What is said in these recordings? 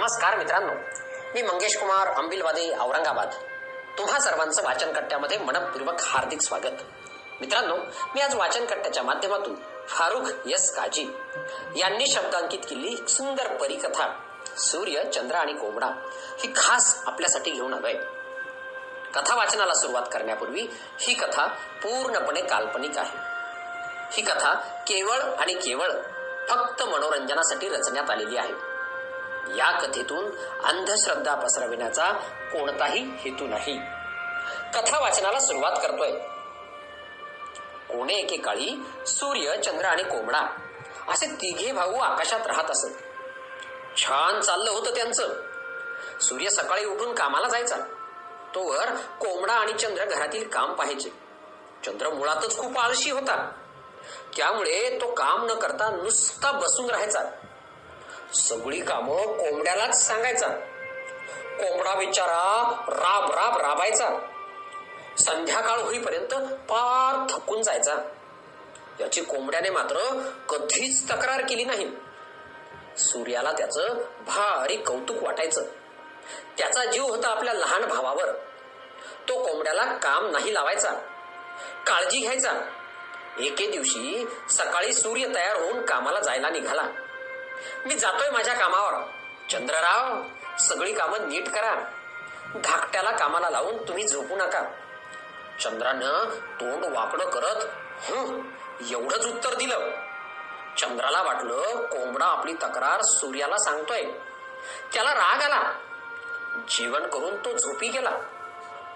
नमस्कार मित्रांनो. मी मंगेश कुमार अंबिलवादी औरंगाबाद. तुम्हा सर्वांचं वाचन कट्ट्यामध्ये मनपूर्वक हार्दिक स्वागत. मित्रांनो मी आज वाचन कट्ट्याच्या माध्यमातून फारुख यस काजी यांनी शब्दांकित केलेली सुंदर परिकथा सूर्य चंद्र आणि कोंबडा ही खास आपल्यासाठी घेऊन आलोय. कथा वाचनाला सुरुवात करण्यापूर्वी ही कथा पूर्णपणे काल्पनिक आहे. ही कथा केवळ आणि केवळ फक्त मनोरंजनासाठी रचण्यात आलेली आहे. या कथेतून अंधश्रद्धा पसरविण्याचा कोणताही हेतू नाही. कथा वाचनाला सुरुवात करतोय. कोणे एकेकाळी सूर्य चंद्र आणि कोंबडा असे तिघे भाऊ आकाशात राहत असत. छान चाललं होतं त्यांचं. सूर्य सकाळी उठून कामाला जायचा. तोवर कोंबडा आणि चंद्र घरातील काम पाहायचे. चंद्र मुळातच खूप आळशी होता. त्यामुळे तो काम न करता नुसता बसून राहायचा. सगळी कामं कोंबड्यालाच सांगायचा. कोंबडा बिचारा राब राब राबायचा. संध्याकाळ होईपर्यंत पार थकून जायचा. याची कोंबड्याने मात्र कधीच तक्रार केली नाही. सूर्याला त्याचं भारी कौतुक वाटायचं. त्याचा जीव होता आपल्या लहान भावावर. तो कोंबड्याला काम नाही लावायचा. काळजी घ्यायचा. एके दिवशी सकाळी सूर्य तयार होऊन कामाला जायला निघाला. मी जातोय माझ्या कामावर. चंद्रराव सगळी कामं नीट करा. धाकट्याला कामाला लावून तुम्ही झोपू नका. चंद्रानं तोंड वाकडं करत एवढंच उत्तर दिलं. चंद्राला वाटलं कोंबडा आपली तक्रार सूर्याला सांगतोय. त्याला राग आला. जेवण करून तो झोपी गेला.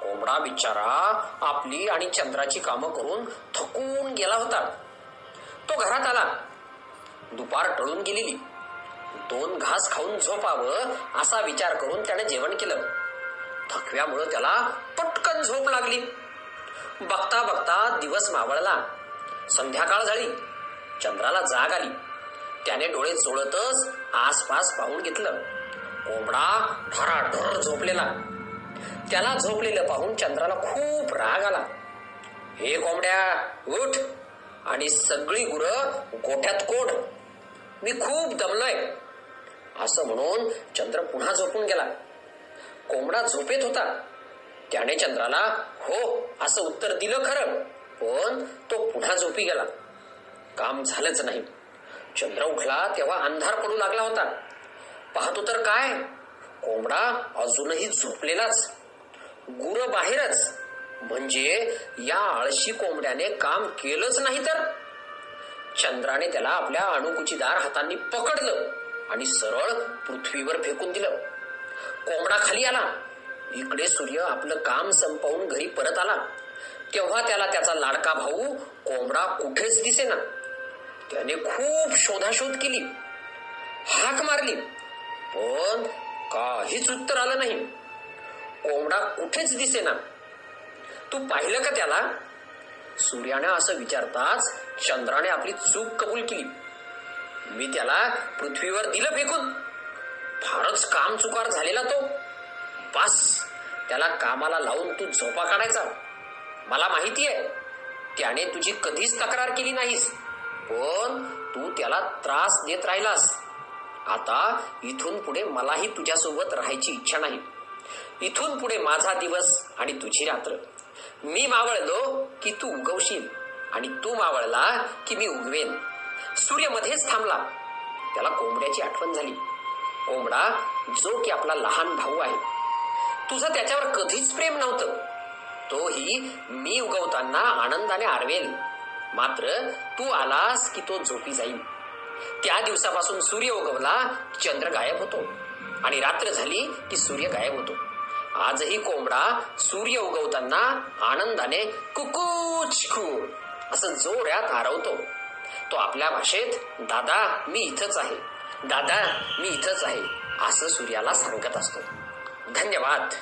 कोंबडा बिचारा आपली आणि चंद्राची कामं करून थकून गेला होता. तो घरात आला. दुपार टळून गेलेली. दोन घास खाऊन झोपावं असा विचार करून त्याने जेवण केलं. थकव्यामुळं त्याला पटकन झोप लागली. बघता बघता दिवस मावळला. संध्याकाळ झाली. चंद्राला जाग आली. त्याने डोळे चोळतच आसपास पाहून घेतलं. कोंबडा धराधर झोपलेला. त्याला झोपलेलं पाहून चंद्राला खूप राग आला. हे कोंबड्या उठ आणि सगळी गुरं गोठ्यात कोड मी खूप दमलोय. असं म्हणून चंद्र पुन्हा झोपून गेला. कोंबडा झोपेत होता. त्याने चंद्राला हो असं उत्तर दिलं खरं पण तो पुन्हा झोपी गेला. काम झालंच नाही. चंद्र उठला तेव्हा अंधार पडू लागला होता. पाहतो तर काय कोंबडा अजूनही झोपलेलाच गुर बाहेरच. म्हणजे या आळशी कोंबड्याने काम केलंच नाही तर? चंद्राने त्याला आपल्या अणुकुचीदार हातांनी पकडलं. आणि सरळ पृथ्वीवर फेकून दिलं. कोंबडा खाली आला. इकडे सूर्य आपलं काम संपवून घरी परत आला. तेव्हा त्याला त्याचा लाडका भाऊ कोंबडा कुठेच दिसेना. त्याने खूप शोधाशोध केली. हाक मारली. पण काहीच उत्तर आलं नाही. कोंबडा कुठेच दिसेना. तू पाहिलं का त्याला? सूर्याने असं विचारताच चंद्राने आपली चूक कबूल केली. मी त्याला पृथ्वीवर दिलं फेकून. फारच काम चुकार झालेला तो. बस त्याला कामाला लावून तू झोपा काढायचा. मला माहिती आहे त्याने तुझी कधीच तक्रार केली नाहीस. पण तू त्याला त्रास देत राहिलास. आता इथून पुढे मलाही तुझ्यासोबत राहायची इच्छा नाही. इथून पुढे माझा दिवस आणि तुझी रात्र. मी मावळलो की तू उगवशील आणि तू मावळला की मी उगवेन. सूर्य मध्येच थांबला. त्याला कोंबड्याची आठवण झाली. कोंबडा जो की आपला लहान भाऊ आहे तुझं त्याच्यावर कधीच प्रेम नव्हतं. तोही मी उगवताना आनंदाने आरवेल. मात्र तू आलास की तो झोपी जाईल. त्या दिवसापासून सूर्य उगवला चंद्र गायब होतो. आणि रात्र झाली की सूर्य गायब होतो. आजही कोंबडा सूर्य उगवताना आनंदाने कुकूच खू असं जोरात आरवतो तो आपल्या भाषेत दादा मी इथंच आहे. दादा मी इथंच आहे. असं सूर्याला सांगत असतो. धन्यवाद.